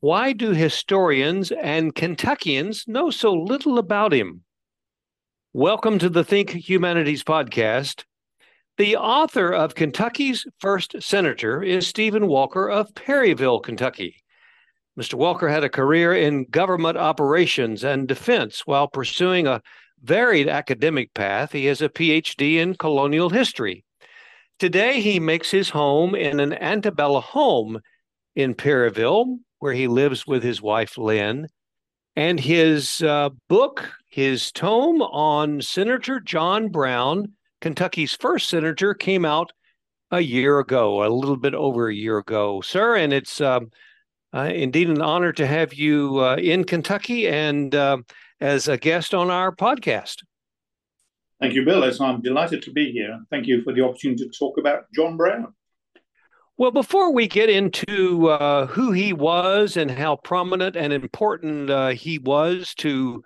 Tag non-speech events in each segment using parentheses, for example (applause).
Why do historians and Kentuckians know so little about him? Welcome to the Think Humanities podcast. The author of Kentucky's First Senator is Steven Walker of Perryville, Kentucky. Mr. Walker had a career in government operations and defense while pursuing a varied academic path. He has a PhD in colonial history. Today, he makes his home in an antebellum home in Perryville, where he lives with his wife, Lynn. And his uh, book, his tome on Senator John Brown, Kentucky's first senator, came out a year ago, a little bit over a year ago, sir. And it's um, uh, indeed an honor to have you uh, in Kentucky and uh, as a guest on our podcast. Thank you, Bill. I'm delighted to be here. Thank you for the opportunity to talk about John Brown. Well, before we get into uh, who he was and how prominent and important uh, he was to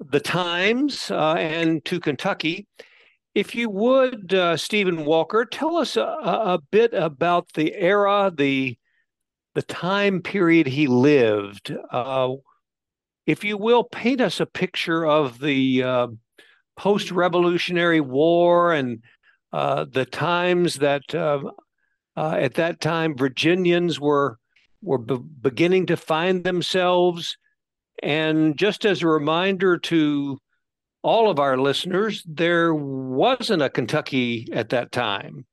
the Times uh, and to Kentucky, if you would, uh, Steven Walker, tell us a, a, bit about the era, the the time period he lived. Uh, if you will, paint us a picture of the uh, post-revolutionary war and the times that uh, at that time, Virginians were were be- beginning to find themselves. And just as a reminder to all of our listeners, there wasn't a Kentucky at that time.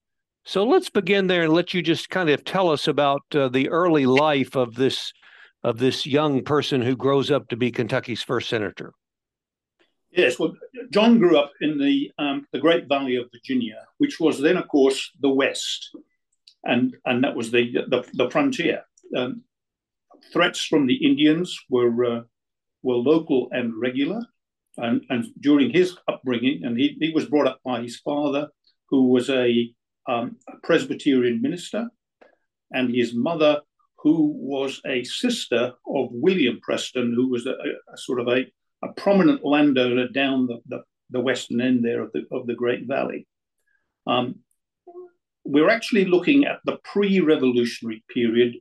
So let's begin there and let you just kind of tell us about uh, the early life of this of this young person who grows up to be Kentucky's first senator. Yes, well, John grew up in the um, the Great Valley of Virginia, which was then, of course, the West and and that was the the, the frontier. Um, threats from the Indians were uh, were local and regular, and and during his upbringing, and he, he was brought up by his father, who was a, um, a Presbyterian minister, and his mother, who was a sister of William Preston, who was a, a sort of a, a prominent landowner down the, the, the, western end there of the of the Great Valley. Um, we're actually looking at the pre-revolutionary period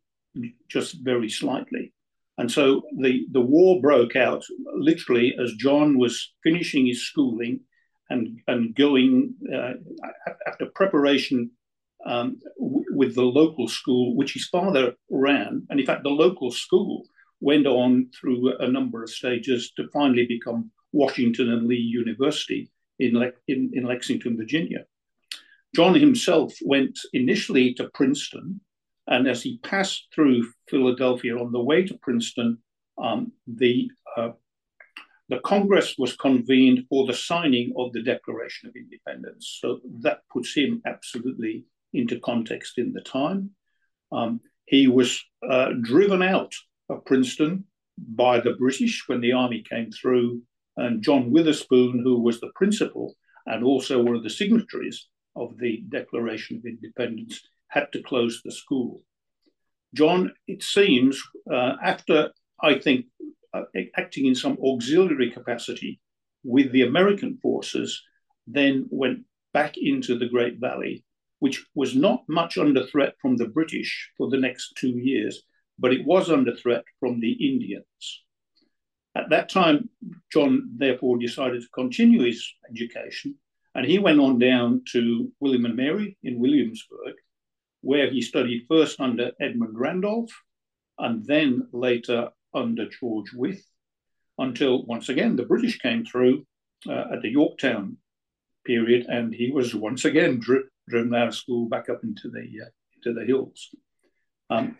just very slightly. And so the, the war broke out literally as John was finishing his schooling and, and going uh, after preparation um, w- with the local school, which his father ran. And in fact, the local school went on through a number of stages to finally become Washington and Lee University in, Le- in, in Lexington, Virginia. John himself went initially to Princeton, and as he passed through Philadelphia on the way to Princeton, um, the uh, the Congress was convened for the signing of the Declaration of Independence. So that puts him absolutely into context in the time. Um, he was uh, driven out of Princeton by the British when the army came through, and John Witherspoon, who was the principal and also one of the signatories of the Declaration of Independence had to close the school. John, it seems, uh, after I think uh, acting in some auxiliary capacity with the American forces, then went back into the Great Valley, which was not much under threat from the British for the next two years, but it was under threat from the Indians. At that time, John therefore decided to continue his education and he went on down to William and Mary in Williamsburg, where he studied first under Edmund Randolph and then later under George Wythe, until once again the British came through uh, at the Yorktown period, and he was once again dri- driven out of school back up into the uh, into the hills. Um,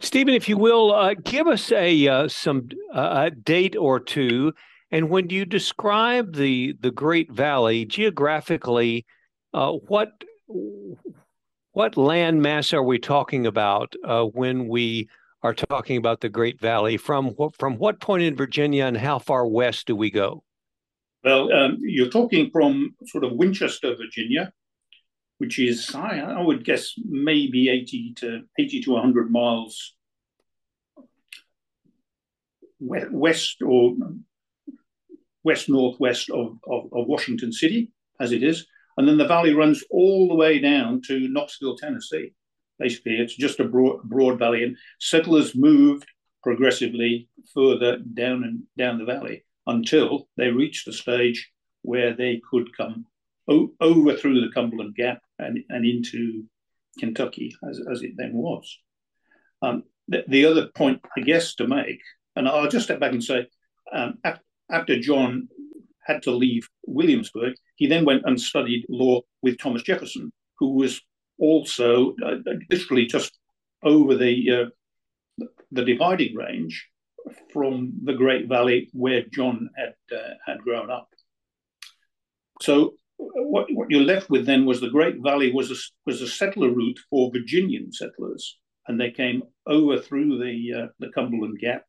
Steven, if you will, uh, give us a uh, some uh, date or two and when you describe the the Great Valley geographically, uh, what what land mass are we talking about uh, when we are talking about the Great Valley. From from what point in Virginia and how far west do we go? Well, um, you're talking from sort of Winchester, Virginia, which is I, I would guess maybe 80 to 80 to 100 miles west or west northwest of, of, of, Washington City, as it is, and then the valley runs all the way down to Knoxville, Tennessee. Basically, it's just a broad, broad valley, and settlers moved progressively further down and down the valley until they reached the stage where they could come o- over through the Cumberland Gap and, and into Kentucky, as, as it then was. Um, the, the, other point, I guess, to make, and I'll just step back and say, um, after John had to leave Williamsburg, he then went and studied law with Thomas Jefferson, who was also uh, literally just over the uh, the dividing range from the Great Valley where John had uh, had grown up. So what, what you're left with then was the Great Valley was a, was a settler route for Virginian settlers, and they came over through the uh, the Cumberland Gap.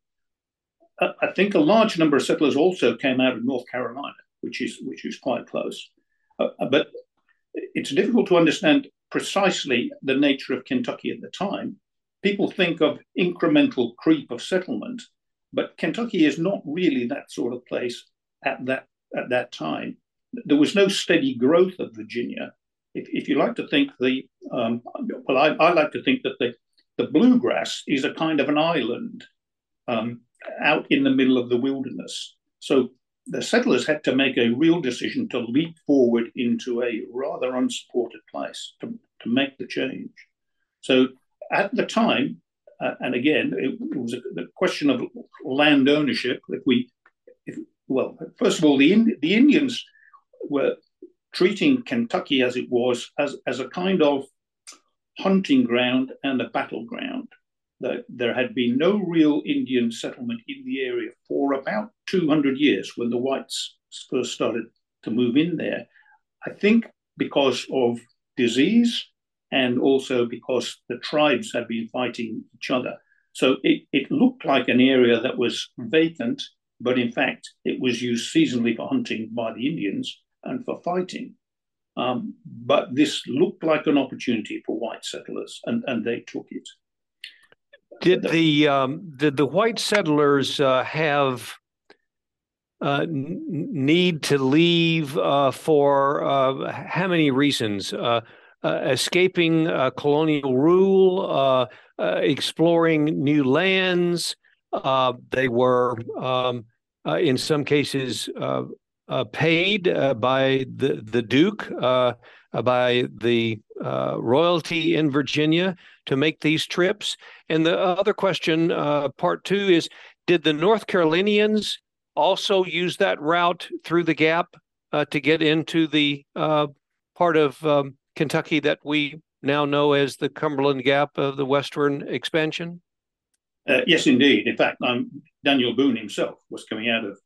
I think a large number of settlers also came out of North Carolina, which is which is quite close. Uh, but it's difficult to understand precisely the nature of Kentucky at the time. People think of incremental creep of settlement, but Kentucky is not really that sort of place at that at that time there was no steady growth of Virginia. If, if you like to think the, um, well, I, I, like to think that the, the bluegrass is a kind of an island um, out in the middle of the wilderness. So the settlers had to make a real decision to leap forward into a rather unsupported place to, to make the change. So at the time, uh, and again, it, it was a, the question of land ownership. If we, if, well, first of all, the the Indians were treating Kentucky as it was as, as a kind of hunting ground and a battleground. That there had been no real Indian settlement in the area for about 200 years when the whites first started to move in there. I think because of disease and also because the tribes had been fighting each other. So it, it looked like an area that was vacant, but in fact, it was used seasonally for hunting by the Indians and for fighting. Um, but this looked like an opportunity for white settlers, and, and they took it. Did the um, did the white settlers uh, have uh, need to leave uh, for uh, how many reasons? Uh, uh, escaping colonial rule, exploring new lands. they were, um, in some cases, paid by the the Duke, by the uh, royalty in Virginia to make these trips. And the other question, uh, part two, is: Did the North Carolinians also use that route through the Gap to get into the part of um, Kentucky that we now know as the Cumberland Gap of the Western expansion? yes, indeed. In fact, um, Daniel Boone himself was coming out of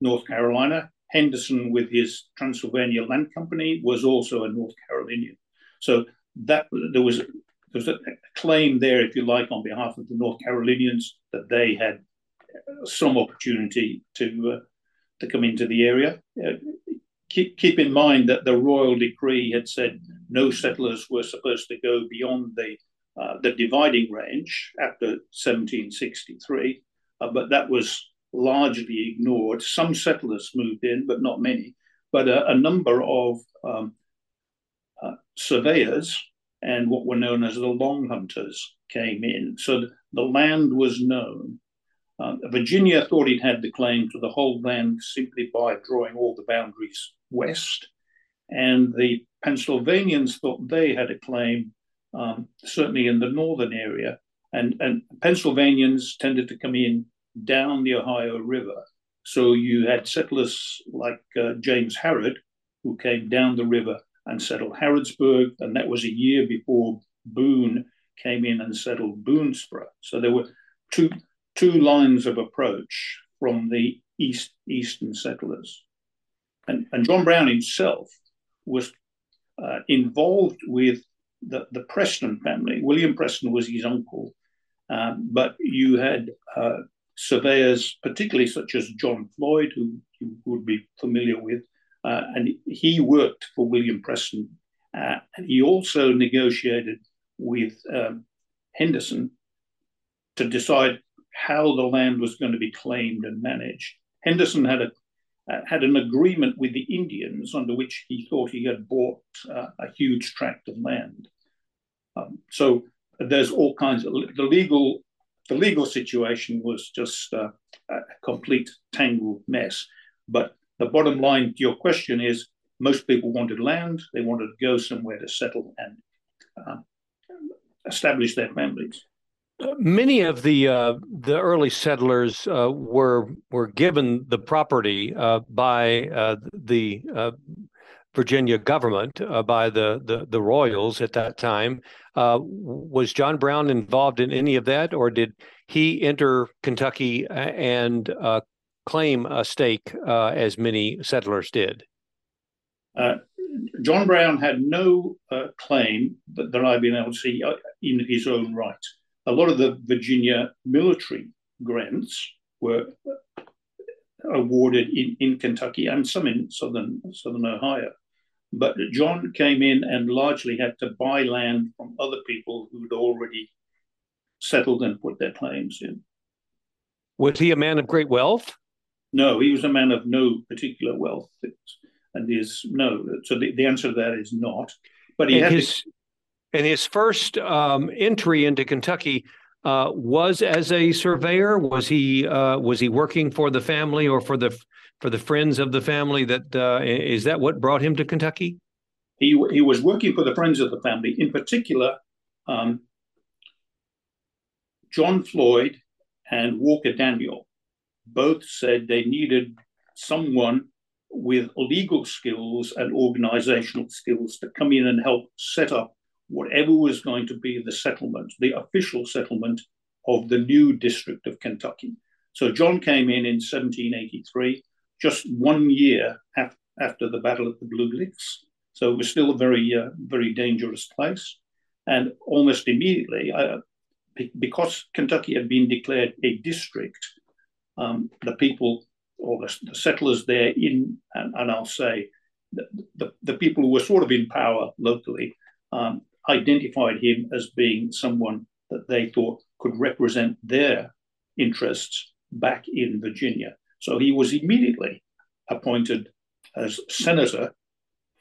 North Carolina Henderson, with his Transylvania Land Company, was also a North Carolinian. So that there was there was a claim there, if you like, on behalf of the North Carolinians that they had some opportunity to uh, to come into the area. Uh, keep, keep in mind that the royal decree had said no settlers were supposed to go beyond the uh, the dividing range after 1763, uh, but that was largely ignored. Some settlers moved in, but not many. But a, a number of um, uh, surveyors and what were known as the long hunters came in. So the land was known. Uh, Virginia thought it had the claim to the whole land simply by drawing all the boundaries west. And the Pennsylvanians thought they had a claim, um, certainly in the northern area. And, and Pennsylvanians tended to come in down the Ohio River. So you had settlers like uh, James Harrod, who came down the river and settled Harrodsburg, and that was a year before Boone came in and settled Boonesborough. So there were two two lines of approach from the east eastern settlers, and and John Brown himself was uh, involved with the the Preston family. William Preston was his uncle, Um, but you had uh, surveyors, particularly such as John Floyd, who you would be familiar with, uh, and he worked for William Preston. Uh, and he also negotiated with um, Henderson to decide how the land was going to be claimed and managed. Henderson had a uh, had an agreement with the Indians under which he thought he had bought uh, a huge tract of land. Um, so there's all kinds of the legal the legal situation was just uh, a complete tangled mess. But the bottom line to your question is most people wanted land, they wanted to go somewhere to settle and uh, establish their families. Many of the uh, the early settlers uh, were were given the property uh, by uh, the Virginia government, uh, by the, the, the royals at that time. Uh, was John Brown involved in any of that, or did he enter Kentucky uh, and claim a stake as many settlers did? John Brown had no claim that, that I've been able to see in his own right a lot of the Virginia military grants were awarded in, in Kentucky and some in southern southern Ohio. But John came in and largely had to buy land from other people who'd already settled and put their claims in. Was he a man of great wealth? No, he was a man of no particular wealth. And is no. So the, the answer to that is not. But he and had his, and his first um, entry into Kentucky uh, was as a surveyor. Was he uh, was he working for the family or for the for the friends of the family? That uh, is that what brought him to Kentucky? He he was working for the friends of the family. In particular, um, John Floyd and Walker Daniel both said they needed someone with legal skills and organizational skills to come in and help set up whatever was going to be the settlement, the official settlement of the new district of Kentucky. So John came in in 1783, just one year af- after the Battle of the Blue Licks. So it was still a very, uh, very dangerous place. And almost immediately, uh, because Kentucky had been declared a district, um, the people or the, the, settlers there in, and, and I'll say, the, the, the, people who were sort of in power locally um, identified him as being someone that they thought could represent their interests back in Virginia. So he was immediately appointed as senator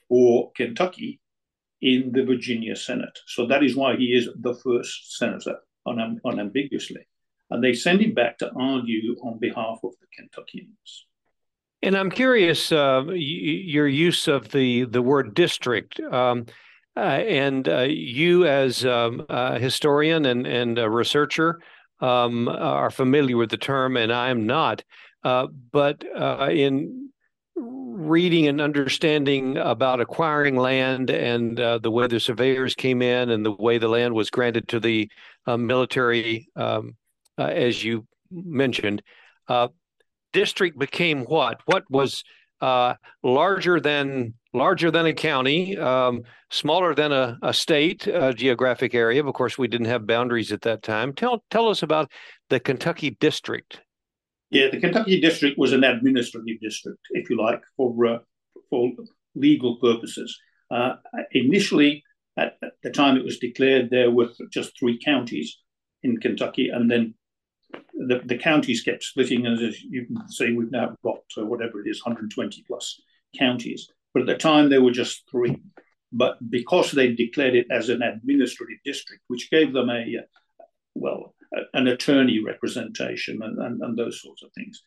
for Kentucky in the Virginia Senate. So that is why he is the first senator, unam- unambiguously. And they send him back to argue on behalf of the Kentuckians. And I'm curious, uh, y- your use of the the word district. Um, uh, and uh, you, as um, a historian and, and a researcher, um, are familiar with the term, and I am not. Uh, but uh, in reading and understanding about acquiring land and uh, the way the surveyors came in and the way the land was granted to the uh, military, um, as you mentioned, district became what? What was larger than larger than a county, um, smaller than a, a state a geographic area. Of course, we didn't have boundaries at that time. Tell tell us about the Kentucky district. Yeah, the Kentucky district was an administrative district, if you like, for uh, for legal purposes. Uh, initially, at, the time it was declared, there were just three counties in Kentucky, and then the, the counties kept splitting. As you can see, we've now got uh, whatever it is, 120 plus counties. But at the time, there were just three. But because they declared it as an administrative district, which gave them a, well, an attorney representation and, and, and those sorts of things,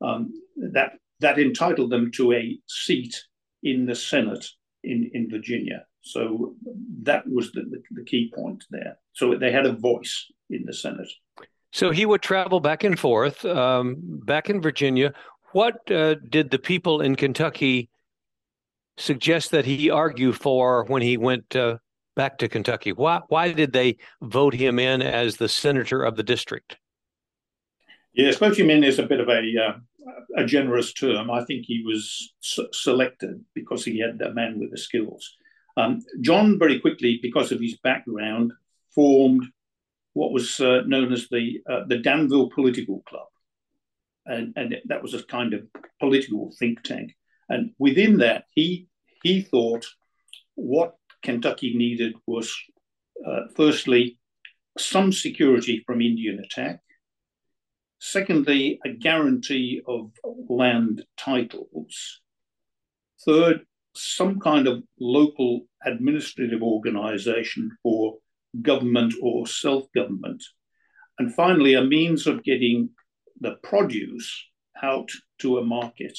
um, that, that entitled them to a seat in the Senate in, in Virginia. So that was the, the, the key point there. So they had a voice in the Senate. So he would travel back and forth, um, back in Virginia. What uh, did the people in Kentucky suggest that he argue for when he went uh, back to Kentucky? Why why did they vote him in as the senator of the district? Yes, vote him in is a bit of a uh, a generous term. I think he was selected because he had the man with the skills. Um, John very quickly, because of his background, formed what was uh, known as the uh, the Danville Political Club, and and that was a kind of political think tank. And within that, he he thought what Kentucky needed was uh, firstly some security from Indian attack. Secondly, a guarantee of land titles. Third, some kind of local administrative organization for government or self government. And finally, a means of getting the produce out to a market.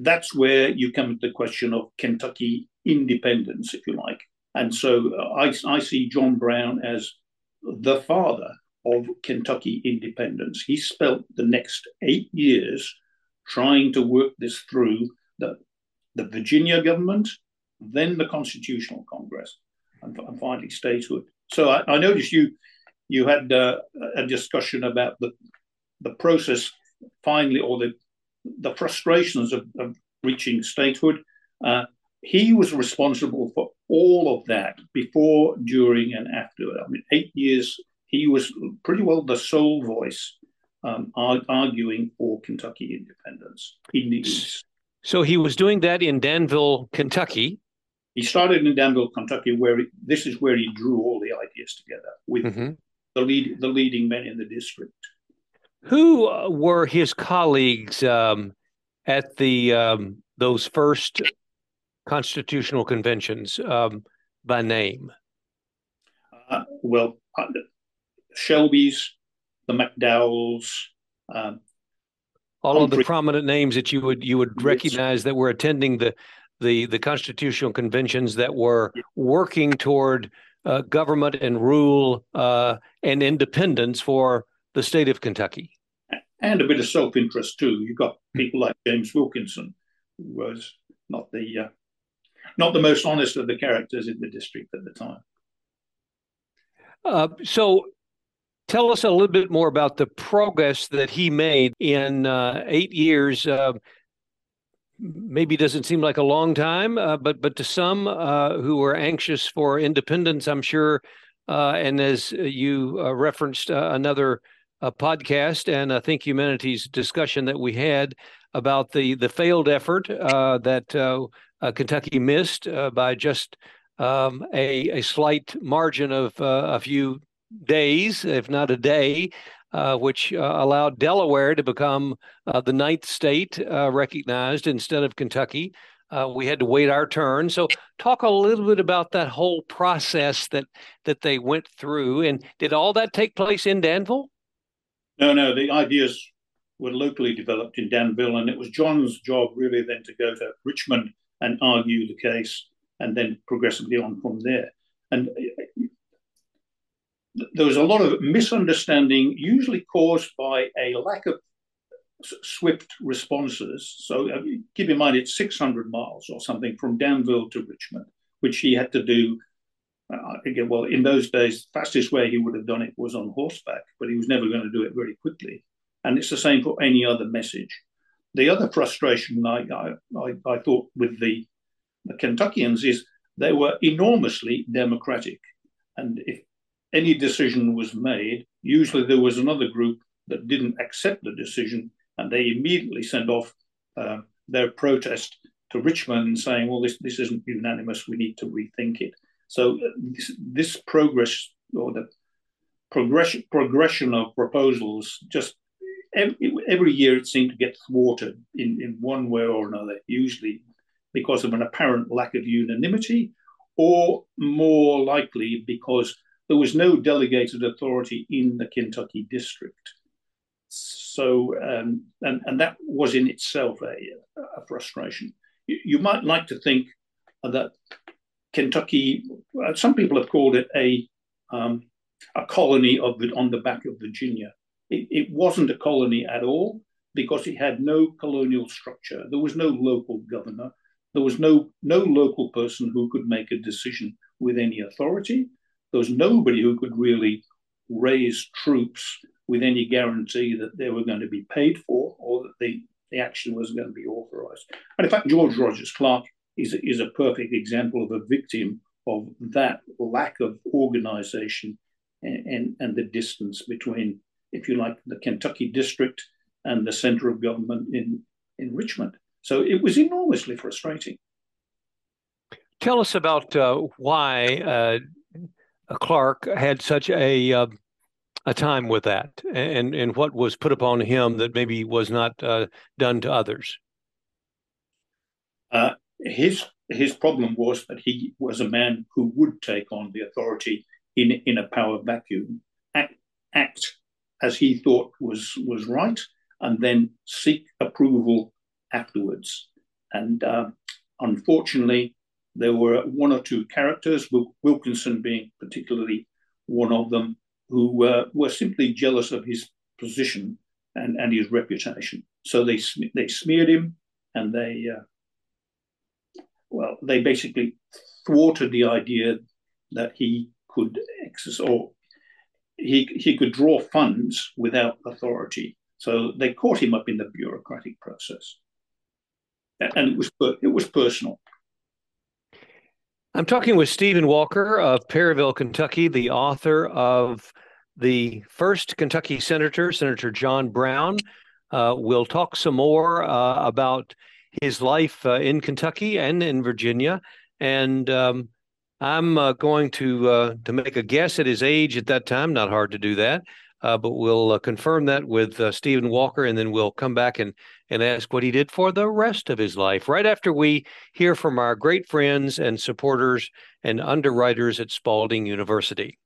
That's where you come to the question of Kentucky independence, if you like. And so uh, I, I see John Brown as the father of Kentucky independence. He spent the next eight years trying to work this through the, the Virginia government, then the Constitutional Congress, and, and finally statehood. So I, I, noticed you you had uh, a discussion about the the process finally, or the the frustrations of, of reaching statehood. Uh, he was responsible for all of that before, during, and after. I mean, eight years. He was pretty well the sole voice um, arguing for Kentucky independence in the East. So he was doing that in Danville, Kentucky. He started in Danville, Kentucky, where he, this is where he drew all the ideas together with mm-hmm. the lead, the leading men in the district. Who uh, were his colleagues um, at the um, those first constitutional conventions um, by name? Uh, well, uh, Shelby's, the McDowells, um, all Humphrey. of the prominent names that you would you would recognize that were attending the the the constitutional conventions that were working toward uh, government and rule uh, and independence for the state of Kentucky. And a bit of self interest too. You've got people like James Wilkinson, who was not the uh, not the most honest of the characters in the district at the time. Uh, so Tell us a little bit more about the progress that he made in uh, eight years. Uh, maybe doesn't seem like a long time, uh, but but to some uh, who are anxious for independence, I'm sure. Uh, and as you uh, referenced another podcast, and I think humanities discussion that we had about the the failed effort that Kentucky missed by just um, a a slight margin of a few days, if not a day, uh, which uh, allowed Delaware to become uh, the ninth state uh, recognized instead of Kentucky. Uh, we had to wait our turn. So, talk a little bit about that whole process that that they went through, and did all that take place in Danville? No, no. The ideas were locally developed in Danville, and it was John's job really then to go to Richmond and argue the case, and then progressively on from there. And there was a lot of misunderstanding, usually caused by a lack of swift responses. So uh, keep in mind, it's 600 miles or something from Danville to Richmond, which he had to do. Uh, again, well, in those days, the fastest way he would have done it was on horseback, but he was never going to do it very quickly. And it's the same for any other message. The other frustration I, I, I thought with the, the Kentuckians is they were enormously democratic. And if any decision was made, usually there was another group that didn't accept the decision, and they immediately sent off uh, their protest to Richmond saying, well, this, this isn't unanimous, we need to rethink it. So uh, this, this progress or the progression, progression of proposals just every, every year it seemed to get thwarted in, in one way or another, usually because of an apparent lack of unanimity, or more likely because there was no delegated authority in the Kentucky district. So, um, and, and that was in itself a, a frustration. You, you, might like to think that Kentucky, some people have called it a, um, a colony of on the back of Virginia. It, it wasn't a colony at all because it had no colonial structure. There was no local governor. There was no, no local person who could make a decision with any authority there was nobody who could really raise troops with any guarantee that they were going to be paid for or that the, the action was going to be authorized. And in fact, George Rogers Clark is, is a perfect example of a victim of that lack of organization and, and, and the distance between, if you like, the Kentucky district and the center of government in, in Richmond. So it was enormously frustrating. Tell us about uh, why uh, Clark had such a uh, a time with that, and and what was put upon him that maybe was not uh, done to others. Uh, his his problem was that he was a man who would take on the authority in in a power vacuum, act, act as he thought was was right, and then seek approval afterwards. And uh, unfortunately, there were one or two characters, Wilkinson being particularly one of them, who uh, were simply jealous of his position and, and his reputation. So they they smeared him, and they uh, well, they basically thwarted the idea that he could exercise or he he could draw funds without authority. So they caught him up in the bureaucratic process, and it was it was personal. I'm talking with Steven Walker of Perryville, Kentucky, the author of the first Kentucky senator, Senator John Brown. Uh, we'll talk some more uh, about his life uh, in Kentucky and in Virginia, and um, I'm uh, going to uh, to make a guess at his age at that time. Not hard to do that, uh, but we'll confirm that with Steven Walker, and then we'll come back and and ask what he did for the rest of his life. Right after we hear from our great friends and supporters and underwriters at Spalding University.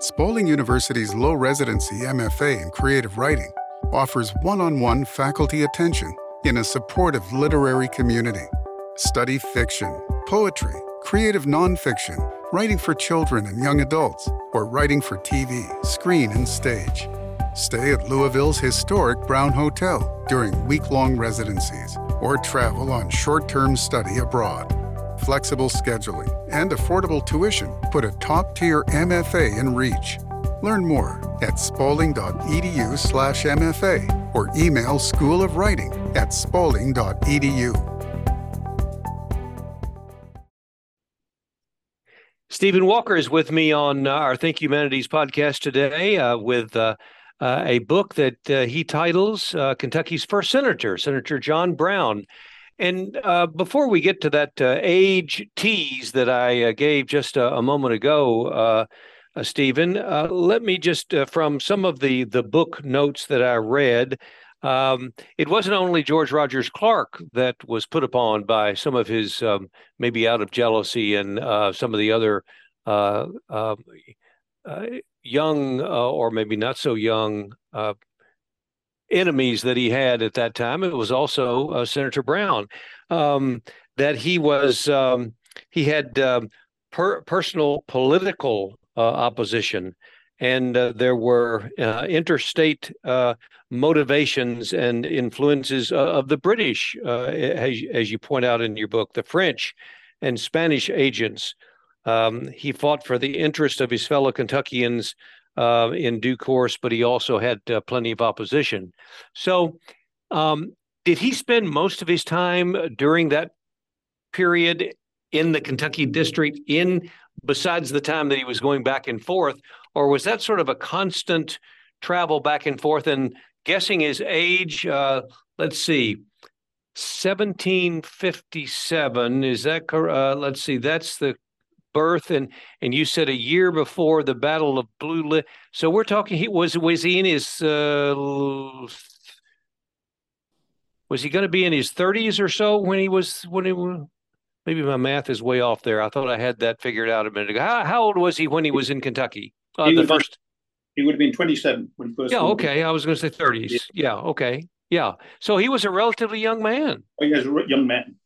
Spalding University's low residency MFA in creative writing offers one on one faculty attention in a supportive literary community. Study fiction, poetry, creative nonfiction, writing for children and young adults, or writing for TV, screen, and stage. Stay at Louisville's historic Brown Hotel during week long residencies or travel on short term study abroad. Flexible scheduling and affordable tuition put a top tier MFA in reach. Learn more at spalding.edu slash MFA or email School of Writing at spalding.edu. Steven Walker is with me on uh, our Think Humanities podcast today uh, with uh, uh, a book that uh, he titles uh, Kentucky's First Senator, Senator John Brown. And before we get to that age tease that I gave just a, a, moment ago, Steven, let me just, from some of the, the book notes that I read, um, it wasn't only George Rogers Clark that was put upon by some of his, um, maybe out of jealousy and some of the other uh, um, uh, young uh, or maybe not so young uh, enemies that he had at that time. It was also uh, Senator Brown um, that he was um, he had um, per- personal political uh, opposition, and uh, there were uh, interstate motivations and influences of the British, as, as you point out in your book, the French and Spanish agents um, he fought for the interest of his fellow Kentuckians uh, in due course, but he also had uh, plenty of opposition. So, um, did he spend most of his time during that period in the Kentucky district, in besides the time that he was going back and forth, or was that sort of a constant travel back and forth? And guessing his age, uh, let's see. 1757 is that correct? Uh, let's see that's the birth and and you said a year before the battle of blue Li- so we're talking he was was he in his uh, was he going to be in his 30s or so when he was when he maybe my math is way off there. I thought i had that figured out a minute ago. How, how old was he when he was in kentucky? Uh, the first he would have been 27 when he first yeah okay. I was going to say 30s yeah. yeah okay. Yeah. So he was a relatively young man. Oh, he was a young man.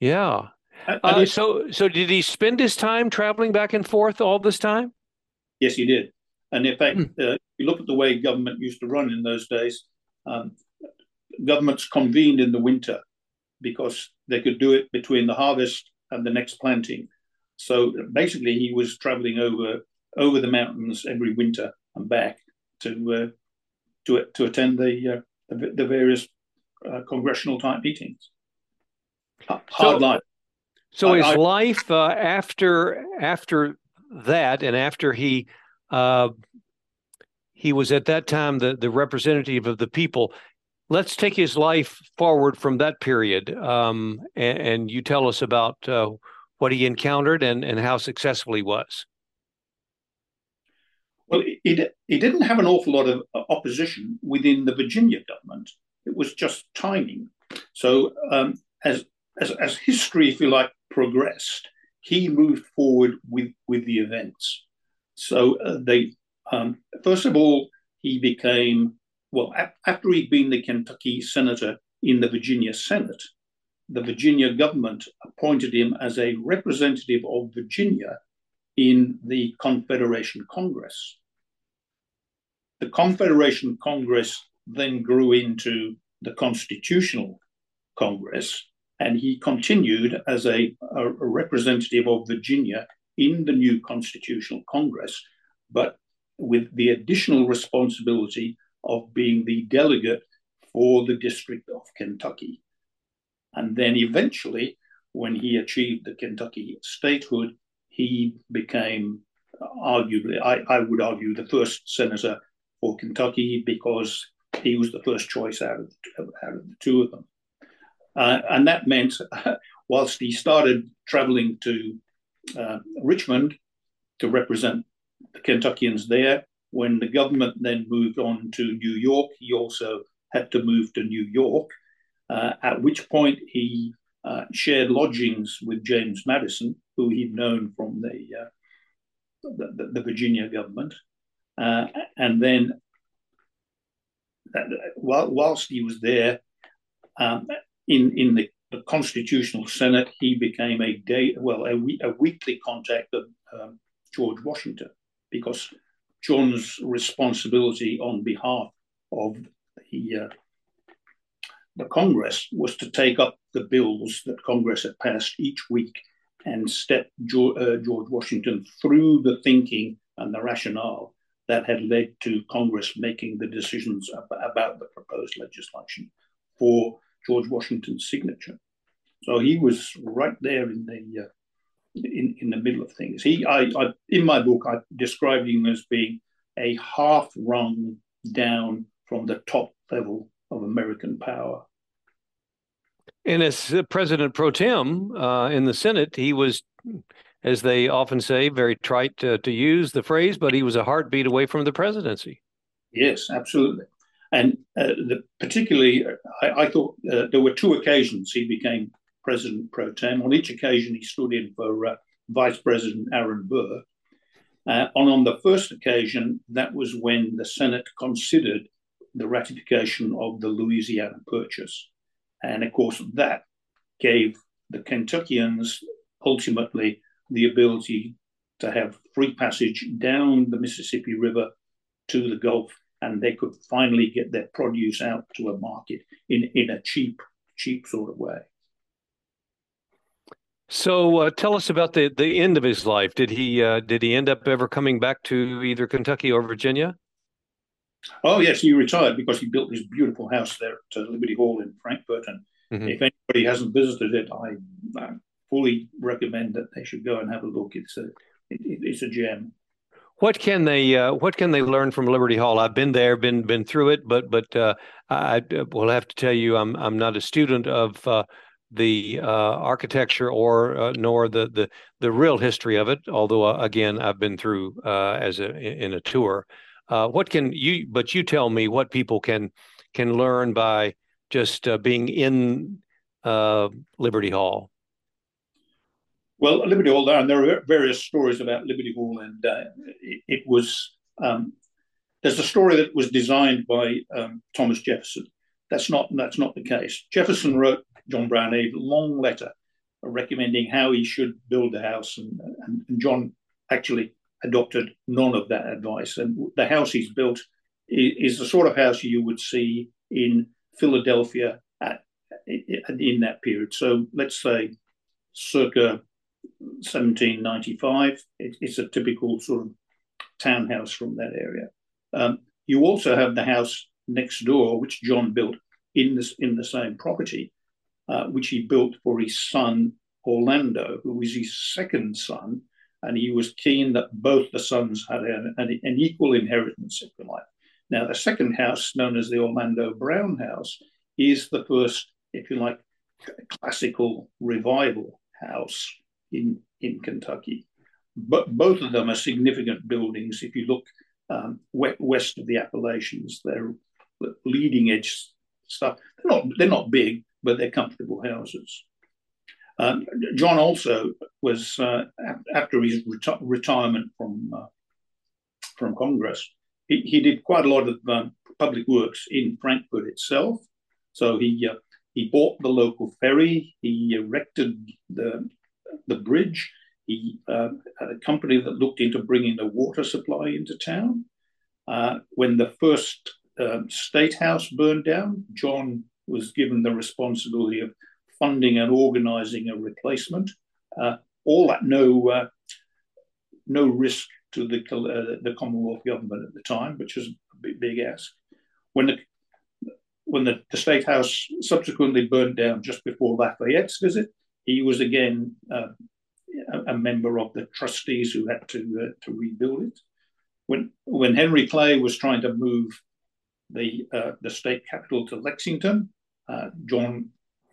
Yeah. Uh, so, so did he spend his time traveling back and forth all this time? Yes, he did. And in fact, hmm. uh, you look at the way government used to run in those days. Um, governments convened in the winter because they could do it between the harvest and the next planting. So basically, he was traveling over over the mountains every winter and back to uh, to to attend the uh, the, the, various uh, congressional type meetings. Hard so, life. So his I, life uh, after after that, and after he uh, he was at that time the the representative of the people. Let's take his life forward from that period, um, and, and, you tell us about uh, what he encountered and and how successful he was. Well, he, he didn't have an awful lot of uh, opposition within the Virginia government. It was just timing. So, um, as, as, as history, if you like, progressed, he moved forward with, with the events. So, uh, they um, first of all, he became, well, after he'd been the Kentucky senator in the Virginia Senate, the Virginia government appointed him as a representative of Virginia in the Confederation Congress. The Confederation Congress then grew into the Constitutional Congress, and he continued as a, a, representative of Virginia in the new Constitutional Congress, but with the additional responsibility of being the delegate for the District of Kentucky. And then eventually, when he achieved the Kentucky statehood, he became arguably, I, I would argue, the first senator for Kentucky because he was the first choice out of, out of the two of them. Uh, and that meant, (laughs) whilst he started traveling to uh, Richmond to represent the Kentuckians there, when the government then moved on to New York, he also had to move to New York, uh, at which point he uh, shared lodgings with James Madison, who he'd known from the, uh, the, the, Virginia government. Uh, and then, uh, whilst he was there, um, in in the, the, Constitutional Senate, he became a day well a, a weekly contact of um, George Washington because John's responsibility on behalf of the uh, the Congress was to take up the bills that Congress had passed each week and step George, uh, George Washington through the thinking and the rationale that had led to Congress making the decisions about the proposed legislation for George Washington's signature. So he was right there in the uh, in, in the middle of things. He, I, I, in my book, I described him as being a half rung down from the top level of American power. And as President pro tem uh, in the Senate, he was, as they often say, very trite to, to use the phrase, but he was a heartbeat away from the presidency. Yes, absolutely. And uh, the, particularly, I, I thought uh, there were two occasions he became president pro tem. On each occasion, he stood in for uh, Vice President Aaron Burr. Uh, and on the first occasion, that was when the Senate considered the ratification of the Louisiana Purchase. And of course, that gave the Kentuckians ultimately the ability to have free passage down the Mississippi River to the Gulf, and they could finally get their produce out to a market in, in a cheap, cheap sort of way. So uh, tell us about the, the end of his life. Did he uh, did he end up ever coming back to either Kentucky or Virginia? Oh yes, he retired because he built this beautiful house there at uh, Liberty Hall in Frankfort. And mm-hmm. if anybody hasn't visited it, I, I, fully recommend that they should go and have a look. It's a it, it's a gem. What can they uh, What can they learn from Liberty Hall? I've been there, been been through it, but but uh, I will have to tell you, I'm I'm not a student of uh, the uh, architecture or uh, nor the, the the real history of it. Although uh, again, I've been through as a in a tour. Uh, what can you? But you tell me what people can can learn by just uh, being in uh, Liberty Hall. Well, Liberty Hall, and there are various stories about Liberty Hall, and uh, it, it, was. Um, there's a story that was designed by um, Thomas Jefferson. That's not that's not the case. Jefferson wrote John Brown a long letter recommending how he should build a house, and, and, and John actually adopted none of that advice. And the house he's built is, the sort of house you would see in Philadelphia at, in that period. So let's say circa 1795. it's a typical sort of townhouse from that area. Um, you also have the house next door, which John built in this in the same property, uh, which he built for his son Orlando, who was his second son, and he was keen that both the sons had an, an, equal inheritance, if you like. Now, the second house, known as the Orlando Brown House, is the first, if you like, classical revival house in, in Kentucky. But both of them are significant buildings. If you look um, west of the Appalachians, they're leading edge stuff. They're not, they're not big, but they're comfortable houses. Um, John also was uh, after his reti- retirement from uh, from Congress. He, he, did quite a lot of um, public works in Frankfort itself. So he uh, he bought the local ferry. He erected the the bridge. He uh, had a company that looked into bringing the water supply into town. Uh, when the first um, state house burned down, John was given the responsibility of funding and organising a replacement. Uh, all at no uh, no risk to the uh, the Commonwealth government at the time, which was a big, big ask. When the when the, the State House subsequently burned down just before Lafayette's visit, he was again uh, a, a, member of the trustees who had to uh, to rebuild it. When when Henry Clay was trying to move the uh, the state capital to Lexington, uh, John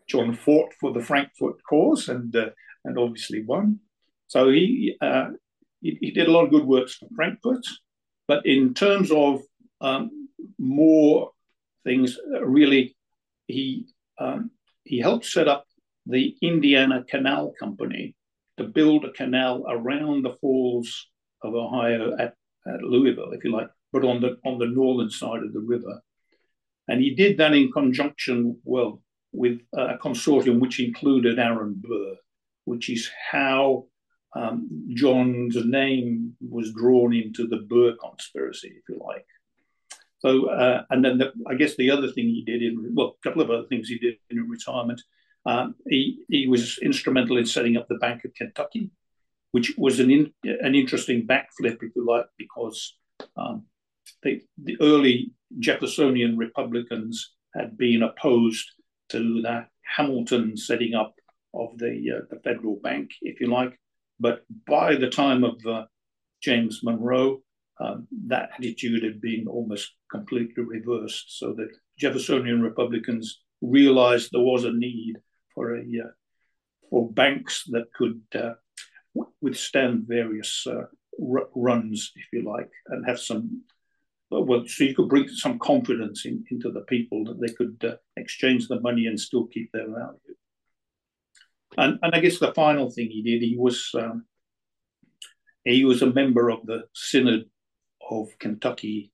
John fought for the Frankfort cause and uh, and obviously won. So he, uh, he, he did a lot of good works for Frankfort, but in terms of um, more things, uh, really, he um, he helped set up the Indiana Canal Company to build a canal around the falls of Ohio at, at Louisville, if you like, but on the on the northern side of the river. And he did that in conjunction, well, with a consortium which included Aaron Burr, which is how um, John's name was drawn into the Burr conspiracy, if you like. So, uh, and then the, I guess the other thing he did in, well, a couple of other things he did in retirement, um, he, he was instrumental in setting up the Bank of Kentucky, which was an, in, an interesting backflip, if you like, because um, the, the early Jeffersonian Republicans had been opposed to the Hamilton setting up of the, uh, the federal bank, if you like. But by the time of uh, James Monroe, um, that attitude had been almost completely reversed. So the Jeffersonian Republicans realized there was a need for a uh, for banks that could uh, withstand various uh, runs, if you like, and have some well, so you could bring some confidence in, into the people that they could uh, exchange the money and still keep their value. And, and I guess the final thing he did, he was um, he was a member of the Synod of Kentucky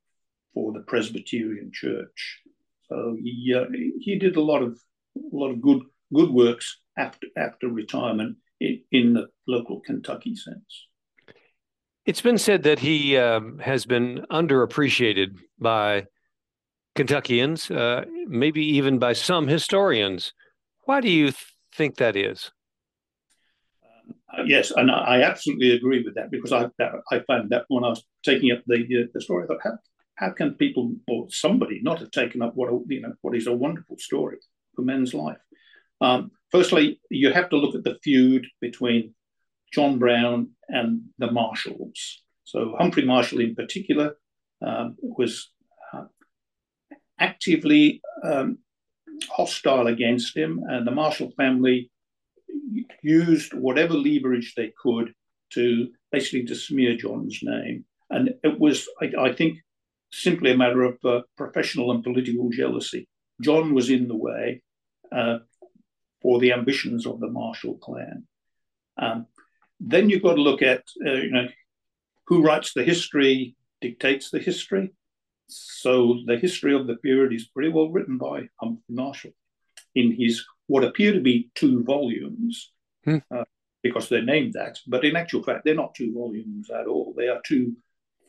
for the Presbyterian Church. So he uh, he did a lot of a lot of good good works after after retirement in, in the local Kentucky sense. It's been said that he um, has been underappreciated by Kentuckians, uh, maybe even by some historians. Why do you th- think that is? Uh, yes, and I absolutely agree with that because I that, I found that when I was taking up the uh, the story, I thought, how, how can people or somebody not have taken up what a, you know what is a wonderful story for men's life? Um, firstly, you have to look at the feud between John Brown and the Marshalls. So Humphrey Marshall, in particular, um, was uh, actively um, hostile against him, and the Marshall family used whatever leverage they could to basically to smear John's name. And it was, I, I think, simply a matter of uh, professional and political jealousy. John was in the way uh, for the ambitions of the Marshall clan. Um, then you've got to look at uh, you know who writes the history dictates the history. So the history of the period is pretty well written by Humphrey Marshall in his what appear to be two volumes, hmm. uh, because they're named that, but in actual fact they're not two volumes at all. They are two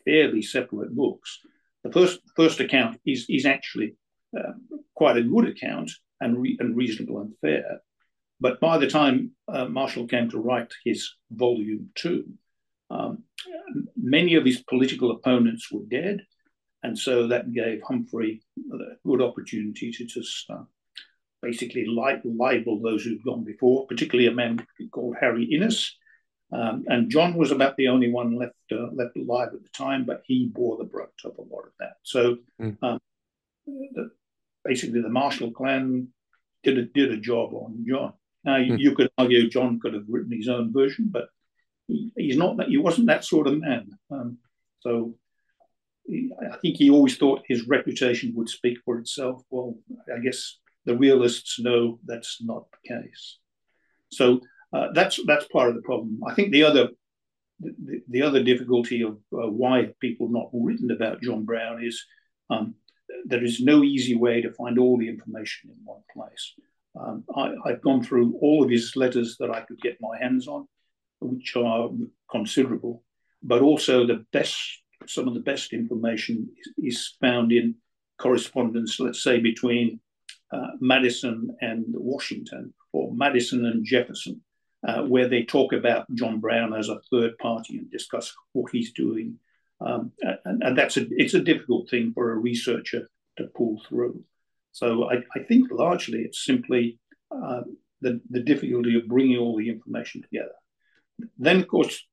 fairly separate books. The first first account is is actually uh, quite a good account and re- and reasonable and fair. But by the time uh, Marshall came to write his volume two, um, many of his political opponents were dead. And so that gave Humphrey a good opportunity to just uh, basically li- libel those who'd gone before, particularly a man called Harry Innes. Um, and John was about the only one left uh, left alive at the time, but he bore the brunt of a lot of that. So mm. um, the, basically, the Marshall clan did a did a job on John. Now mm. you could argue John could have written his own version, but he, he's not that. He wasn't that sort of man. Um, so he, I think he always thought his reputation would speak for itself. Well, I guess the realists know that's not the case. So uh, that's that's part of the problem. I think the other the, the other difficulty of uh, why people have not written about John Brown is um, there is no easy way to find all the information in one place. Um, I, have gone through all of his letters that I could get my hands on, which are considerable, but also the best, some of the best information is, is found in correspondence, let's say, between uh, Madison and Washington, or Madison and Jefferson, uh, where they talk about John Brown as a third party and discuss what he's doing. Um, and, and, that's a it's a difficult thing for a researcher to pull through. So I, I think largely it's simply uh, the the difficulty of bringing all the information together. Then of course,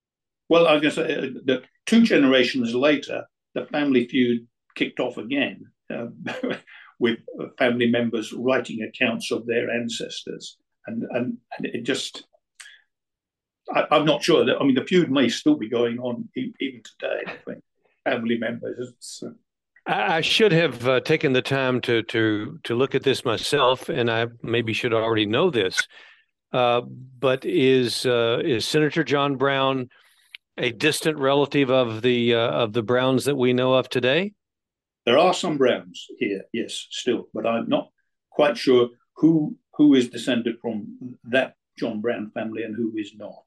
well, I was going to say uh, that two generations later, the family feud kicked off again. Uh, (laughs) with family members writing accounts of their ancestors. And, and, and it just, I, am not sure that, I mean, the feud may still be going on even today between family members. Uh, I should have uh, taken the time to to to look at this myself, and I maybe should already know this. Uh, but is uh, is Senator John Brown a distant relative of the uh, of the Browns that we know of today? There are some Browns here, yes, still, but I'm not quite sure who who is descended from that John Brown family and who is not.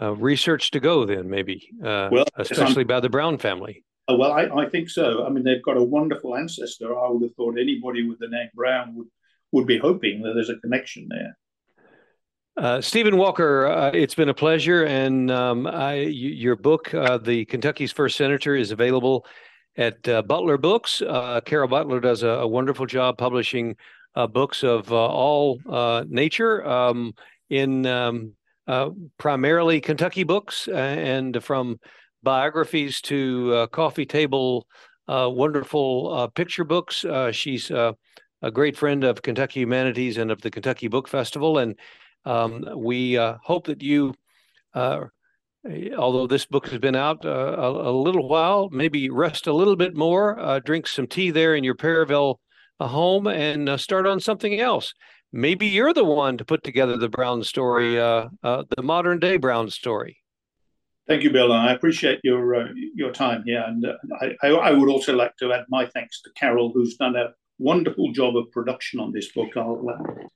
Uh, research to go then, maybe, uh, well, especially by the Brown family. Uh, well, I, I, think so. I mean, they've got a wonderful ancestor. I would have thought anybody with the name Brown would would be hoping that there's a connection there. Uh, Steven Walker, uh, it's been a pleasure, and um, I, your book, uh, "The Kentucky's First Senator," is available at uh, Butler Books. Uh, Carol Butler does a, a wonderful job publishing uh, books of all nature um, in um, primarily Kentucky books and from biographies to coffee table wonderful picture books. she's a great friend of Kentucky Humanities and of the Kentucky Book Festival, and um, we hope that you although this book has been out uh, a, a, little while, maybe rest a little bit more, uh, drink some tea there in your uh, home, and uh, start on something else. Maybe you're the one to put together the Brown story, uh, uh, the modern day Brown story. Thank you, Bill. and I appreciate your your time here, and I, I, would also like to add my thanks to Carol, who's done a wonderful job of production on this book. Uh,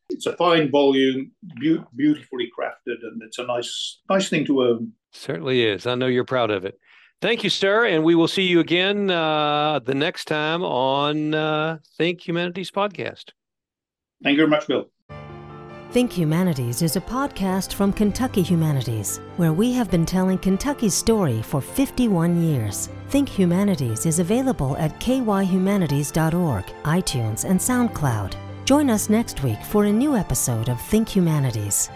it's a fine volume, be- beautifully crafted, and it's a nice nice thing to own. Certainly is. I know you're proud of it. Thank you, sir, and we will see you again uh, the next time on uh, Think Humanities podcast. Thank you very much, Bill. Think Humanities is a podcast from Kentucky Humanities, where we have been telling Kentucky's story for 51 years. Think Humanities is available at kyhumanities.org, iTunes, and SoundCloud. Join us next week for a new episode of Think Humanities.